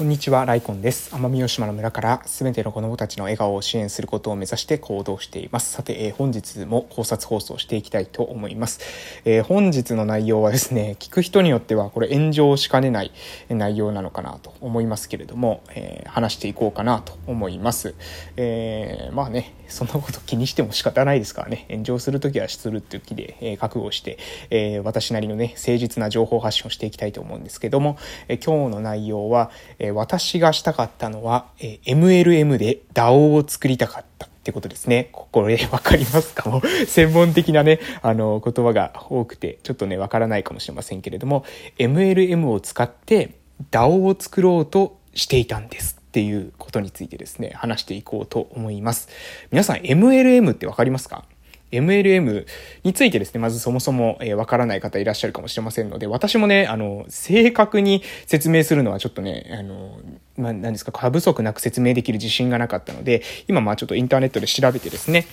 こんにちは、ライコンです。奄美大島の村からすべての子供たちの笑顔を支援することを目指して行動しています。さて、えー、本日も考察放送していきたいと思います、えー、本日の内容はですね、聞く人によってはこれ炎上しかねない内容なのかなと思いますけれども、えー、話していこうかなと思います。えまあね、そんなこと気にしても仕方ないですからね、炎上するときはするっていう気で、え覚悟して、え私なりのね、誠実な情報発信をしていきたいと思うんですけども、え今日の内容は、え私がしたかったのは、え MLM で DAO を作りたかったってことですね。これわかりますか？もう専門的なね、あの言葉が多くて、ちょっとね、わからないかもしれませんけれども、MLM を使って DAO を作ろうとしていたんです。っていうことについてですね、話していこうと思います。皆さん MLM ってわかりますか？MLM についてですね、まずそもそもわ、えー、からない方いらっしゃるかもしれませんので、私もね、あの、正確に説明するのはちょっとね、あの、まあ、何ですか、過不足なく説明できる自信がなかったので、今まあちょっとインターネットで調べてですね、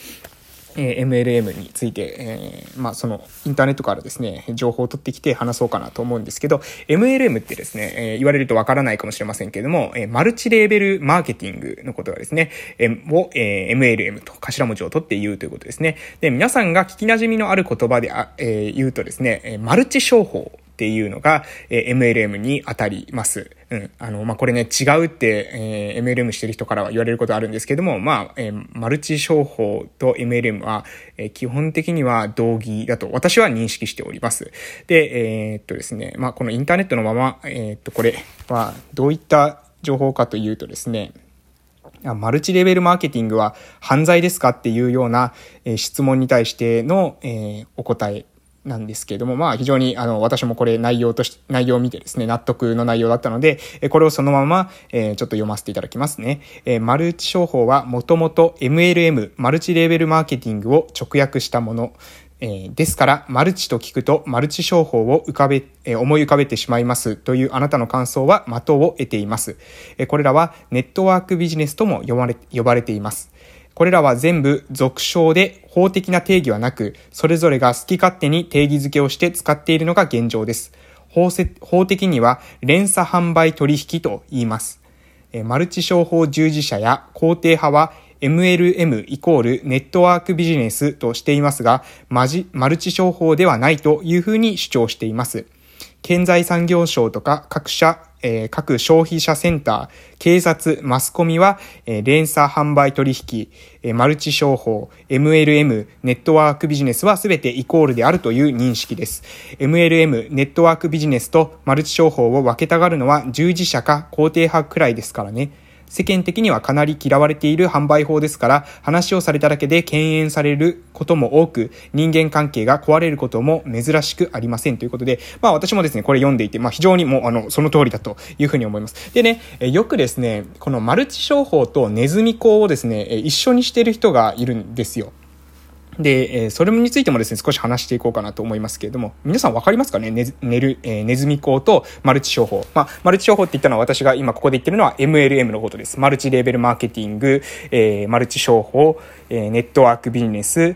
え MLM について、えー、まあ、そのインターネットからですね、情報を取ってきて話そうかなと思うんですけど、MLM ってですね、えー、言われるとわからないかもしれませんけれども、えー、マルチレーベルマーケティングのことがですね、えを、え MLM と頭文字を取って言うということですね。で、皆さんが聞き馴染みのある言葉であ、え言うとですね、マルチ商法っていうのが、え MLM に当たります。うん。あの、まあ、これね、違うって、えー、MLM してる人からは言われることあるんですけども、まあ、えー、マルチ商法と MLM は、えー、基本的には同義だと私は認識しております。で、えー、っとですね、まあ、このインターネットのまま、えー、っと、これはどういった情報かというとですね、マルチレベルマーケティングは犯罪ですかっていうような、え質問に対しての、えお答えなんですけれども、まあ非常にあの私もこれ内容とし、内容を見てですね、納得の内容だったので、これをそのまま、えー、ちょっと読ませていただきますね。えー、マルチ商法はもともと MLM、マルチレーベルマーケティングを直訳したもの。えー、ですから、マルチと聞くと、マルチ商法を浮かべ、えー、思い浮かべてしまいますというあなたの感想は的を得ています。えー、これらはネットワークビジネスとも呼ばれ呼ばれています。これらは全部俗称で法的な定義はなく、それぞれが好き勝手に定義づけをして使っているのが現状です。法法的には連鎖販売取引と言います。マルチ商法従事者や肯定派は MLM イコールネットワークビジネスとしていますが、マジマルチ商法ではないというふうに主張しています。経済産業省とか各社えー、各消費者センター、警察、マスコミは、えー、連鎖販売取引、え、マルチ商法、MLM、ネットワークビジネスは全てイコールであるという認識です。MLM、ネットワークビジネスとマルチ商法を分けたがるのは従事者か肯定派くらいですからね。世間的にはかなり嫌われている販売法ですから、話をされただけで敬遠されることも多く、人間関係が壊れることも珍しくありませんということで、まあ私もですね、これ読んでいて、まあ非常にもう、あの、その通りだというふうに思います。でね、よくですね、このマルチ商法とネズミ講をですね、一緒にしてる人がいるんですよ。で、えー、それについてもですね、少し話していこうかなと思いますけれども、皆さんわかりますかね？ね、寝る、えー、ネズミ講とマルチ商法。まあ、マルチ商法って言ったのは私が今ここで言ってるのは MLM のことです。マルチレーベルマーケティング、えー、マルチ商法、えー、ネットワークビジネス、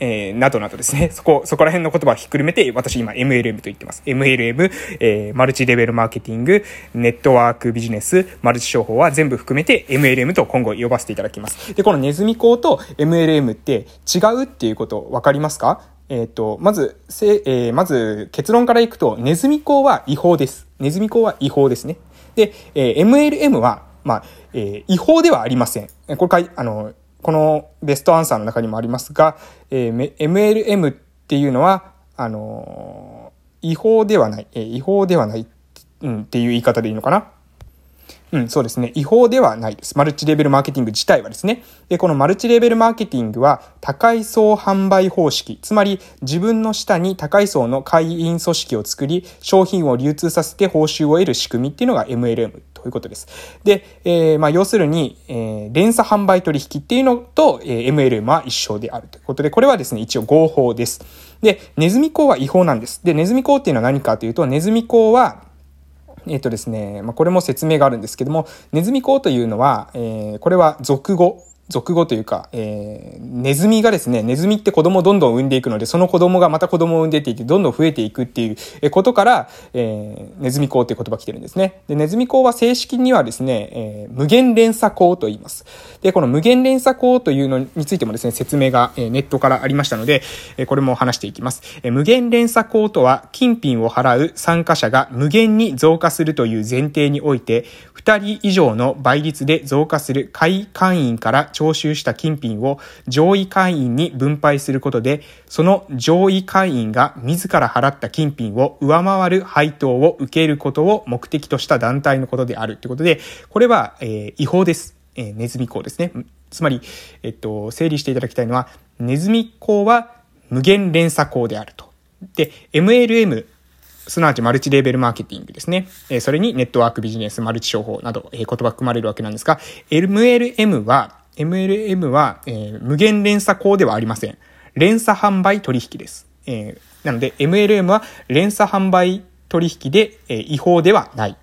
えー、などなどですね。そこ、そこら辺の言葉をひっくるめて、私今 MLM と言ってます。MLM、えー、マルチレベルマーケティング、ネットワークビジネス、マルチ商法は全部含めて MLM と今後呼ばせていただきます。で、このネズミ講と MLM って違うっていうことわかりますか？えっ、ー、と、まず、せ、えー、まず結論からいくと、ネズミ講は違法です。ネズミ講は違法ですね。で、えー、MLM は、まあ、えー、違法ではありません。これかい、あの、このベストアンサーの中にもありますが、えー、MLM っていうのは、あのー、違法ではない、えー、違法ではない、うん、っていう言い方でいいのかな？うん、そうですね。違法ではないです。マルチレベルマーケティング自体はですね。で、このマルチレベルマーケティングは、高い層販売方式、つまり自分の下に高い層の会員組織を作り、商品を流通させて報酬を得る仕組みっていうのが MLM ということです。で、えー、まあ、要するに、えー、連鎖販売取引っていうのと、えー、MLM は一緒であるということで、これはですね、一応合法です。で、ネズミ講は違法なんです。で、ネズミ講っていうのは何かというと、ネズミ講は、えっ、とですね、まあ、これも説明があるんですけども、ネズミ講というのは、えー、これは俗語俗語というか、えー、ネズミがですね、ネズミって子供をどんどん産んでいくので、その子供がまた子供を産んでいって、どんどん増えていくっていうことから、えー、ネズミ講っていう言葉来てるんですね。で、ネズミ講は正式にはですね、えー、無限連鎖講と言います。で、この無限連鎖講というのについてもですね、説明が、えー、ネットからありましたので、えー、これも話していきます。えー、無限連鎖講とは、金品を払う参加者が無限に増加するという前提において、2人以上の倍率で増加する会会員から徴収した金品を上位会員に分配することで、その上位会員が自ら払った金品を上回る配当を受けることを目的とした団体のことであるということで、これは、えー、違法です。えー、ネズミ講ですね。つまり、えっと、整理していただきたいのは、ネズミ講は無限連鎖講であると。で、MLM、すなわちマルチレーベルマーケティングですね。えそれにネットワークビジネス、マルチ商法など、え言葉含まれるわけなんですが、MLM は、MLM は、え無限連鎖項ではありません。連鎖販売取引です。えなので、MLM は連鎖販売取引で、え違法ではない。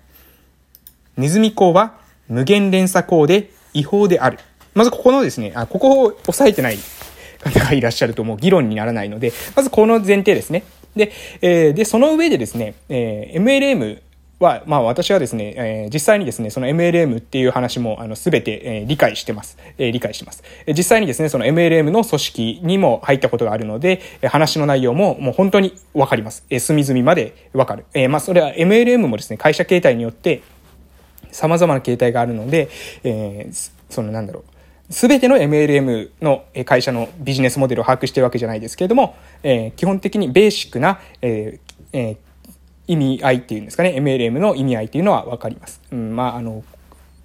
ネズミ講は無限連鎖項で違法である。まずここのですね、あ、ここを押さえてない方がいらっしゃるともう議論にならないので、まずこの前提ですね。で、えー、で、その上でですね、えー、MLM は、まあ私はですね、えー、実際にですね、その MLM っていう話も、あの、すべて、えー、理解してます。えー、理解してます。実際にですね、その MLM の組織にも入ったことがあるので、話の内容ももう本当にわかります。えー、隅々までわかる。えー、まあそれは MLM もですね、会社形態によって様々な形態があるので、えー、そのなんだろう。すべての MLM の会社のビジネスモデルを把握してるわけじゃないですけれども、えー、基本的にベーシックな、えーえー、意味合いっていうんですかね、MLM の意味合いっていうのはわかります。うん、まあ、あの、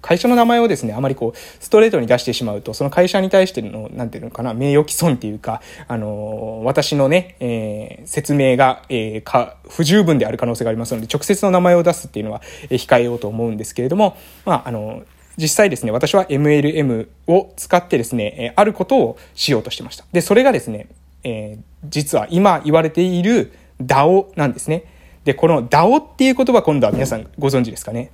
会社の名前をですね、あまりこう、ストレートに出してしまうと、その会社に対しての、なんていうのかな、名誉毀損っていうか、あの、私のね、えー、説明が、えー、か、不十分である可能性がありますので、直接の名前を出すっていうのは、えー、控えようと思うんですけれども、まあ、あの、実際ですね、私は MLM を使ってですね、えあることをしようとしてました。で、それがですね、え、実は今言われている DAO なんですね。で、この DAO っていう言葉今度は皆さんご存知ですかね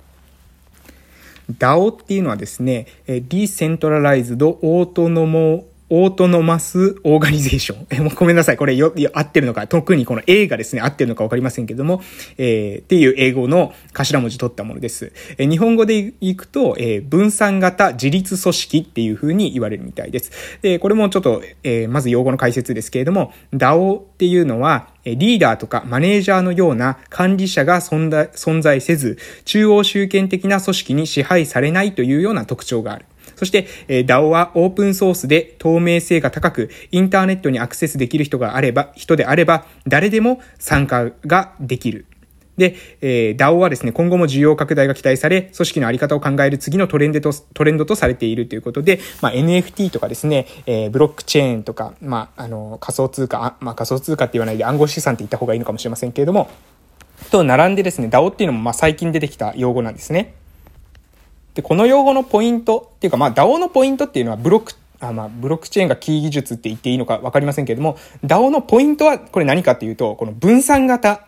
？DAO っていうのはですね、 Decentralized Autonomo Autonomous Organization。え、もうごめんなさい。これよ、合ってるのか。特にこの A がですね、合ってるのかわかりませんけども、えー、っていう英語の頭文字取ったものです。え、日本語でいくと、えー、分散型自立組織っていう風に言われるみたいです。で、これもちょっと、えー、まず用語の解説ですけれども、DAO っていうのは、リーダーとかマネージャーのような管理者が存在せず、中央集権的な組織に支配されないというような特徴がある。そして、え DAO はオープンソースで透明性が高く、インターネットにアクセスできる人があれば、人であれば、誰でも参加ができる。で、えー、DAO はですね、今後も需要拡大が期待され、組織のあり方を考える次のトレンドと、トレンドとされているということで、まあ、NFT とかですね、えー、ブロックチェーンとか、まあ、あの、仮想通貨、あまあ、仮想通貨って言わないで暗号資産って言った方がいいのかもしれませんけれども、と並んでですね、DAO っていうのもまあ最近出てきた用語なんですね。で、この用語のポイントっていうか、まあ DAO のポイントっていうのはブロック、あまあ、ブロックチェーンがキー技術って言っていいのかわかりませんけれども、DAO のポイントはこれ何かっていうと、この分散型っ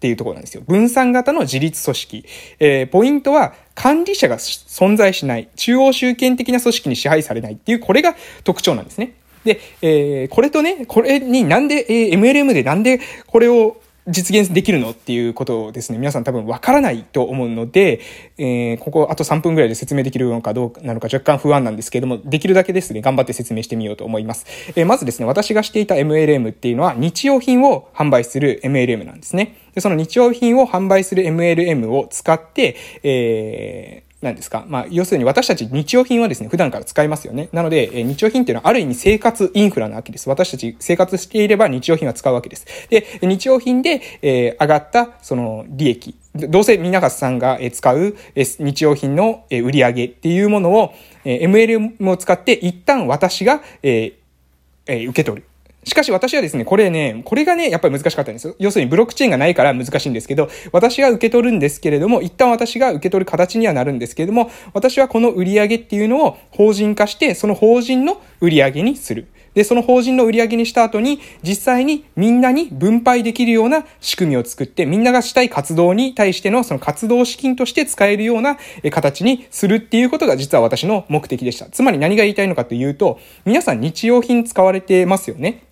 ていうところなんですよ。分散型の自立組織。えー、ポイントは管理者が存在しない、中央集権的な組織に支配されないっていう、これが特徴なんですね。で、えー、これとね、これになんで、えー、MLM でなんでこれを実現できるのっていうことをですね、皆さん多分わからないと思うので、えー、ここあと3分ぐらいで説明できるのかどうなのか若干不安なんですけれども、できるだけですね、頑張って説明してみようと思います。えー、まずですね、私がしていた MLM っていうのは日用品を販売する MLM なんですね。で、その日用品を販売する MLM を使って、えー、何ですか？まあ、要するに私たち日用品はですね、普段から使いますよね。なので、え日用品っていうのはある意味生活インフラなわけです。私たち生活していれば日用品は使うわけです。で、日用品で、えー、上がった、その、利益。どうせ皆さんが使う日用品の売り上げっていうものを、MLM を使って一旦私が、えー、受け取る。しかし私はですね、これね、これがね、やっぱり難しかったんですよ。要するにブロックチェーンがないから難しいんですけど、私が受け取るんですけれども、一旦私が受け取る形にはなるんですけれども、私はこの売り上げっていうのを法人化して、その法人の売り上げにする。で、その法人の売り上げにした後に、実際にみんなに分配できるような仕組みを作って、みんながしたい活動に対してのその活動資金として使えるような形にするっていうことが実は私の目的でした。つまり何が言いたいのかというと、皆さん日用品使われてますよね。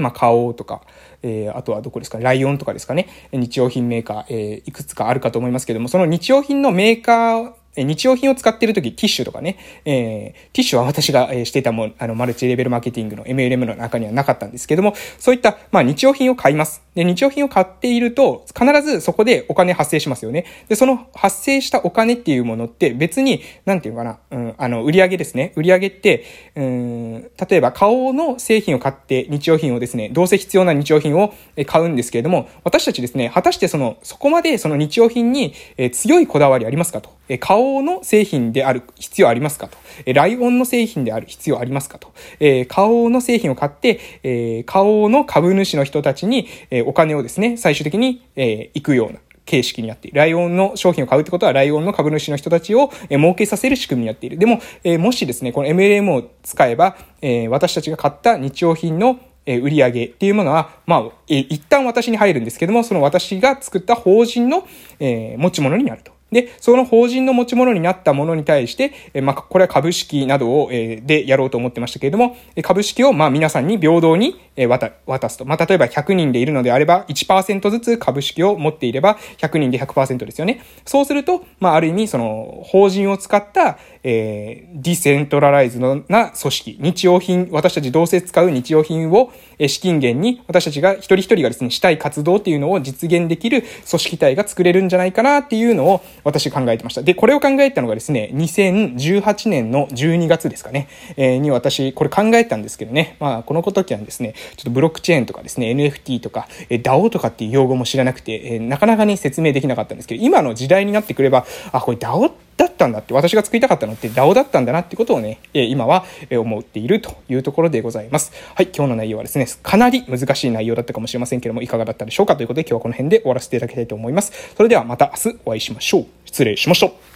まあ、花王とか、えー、あとはどこですかライオンとかですかね。日用品メーカー、えー、いくつかあるかと思いますけども、その日用品のメーカー日用品を使っているとき、ティッシュとかね、えー、ティッシュは私が、していたもあの、マルチレベルマーケティングの MLM の中にはなかったんですけども、そういった、まあ、日用品を買います。で、日用品を買っていると、必ずそこでお金発生しますよね。で、その発生したお金っていうものって別に、なんていうかな、うん、あの、売上ですね。売り上げって、うん、例えば、顔の製品を買って日用品をですね、どうせ必要な日用品を買うんですけれども、私たちですね、果たしてその、そこまでその日用品に、強いこだわりありますかと。え顔の製品である必要ありますかと。えライオンの製品である必要ありますかと。え顔の製品を買って、え顔の株主の人たちに、えお金をですね、最終的に、え行くような。形式になっている。ライオンの商品を買うってことは、ライオンの株主の人たちを、え儲けさせる仕組みになっている。でも、えもしですね、この MLM を使えば、え私たちが買った日用品のえ売上っていうものは、まあ、え一旦私に入るんですけども、その私が作った法人の、え持ち物になると。で、その法人の持ち物になったものに対して、えまあ、これは株式などを、えでやろうと思ってましたけれども、株式を、まあ、皆さんに平等に、え渡、すと。まあ、例えば100人でいるのであれば、1%ずつ株式を持っていれば、100人で100%ですよね。そうすると、まあ、ある意味、その、法人を使った、えー、 decentralized な組織、日用品、私たちどうせ使う日用品を、え資金源に、私たちが一人一人がですね、したい活動っていうのを実現できる組織体が作れるんじゃないかなっていうのを、私考えてました。で、これを考えたのがですね、2018年の12月ですかね、えー、に私、これ考えたんですけどね、まあ、この時はですね、ちょっとブロックチェーンとかですね、NFT とか、えー、DAO とかっていう用語も知らなくて、えー、なかなかね、説明できなかったんですけど、今の時代になってくれば、あ、これ DAO だったんだって、私が作りたかったのって DAO だったんだなってことをね、え今は思っているというところでございます。はい、今日の内容はですね、かなり難しい内容だったかもしれませんけども、いかがだったでしょうかということで、今日はこの辺で終わらせていただきたいと思います。それではまた明日お会いしましょう。失礼しました。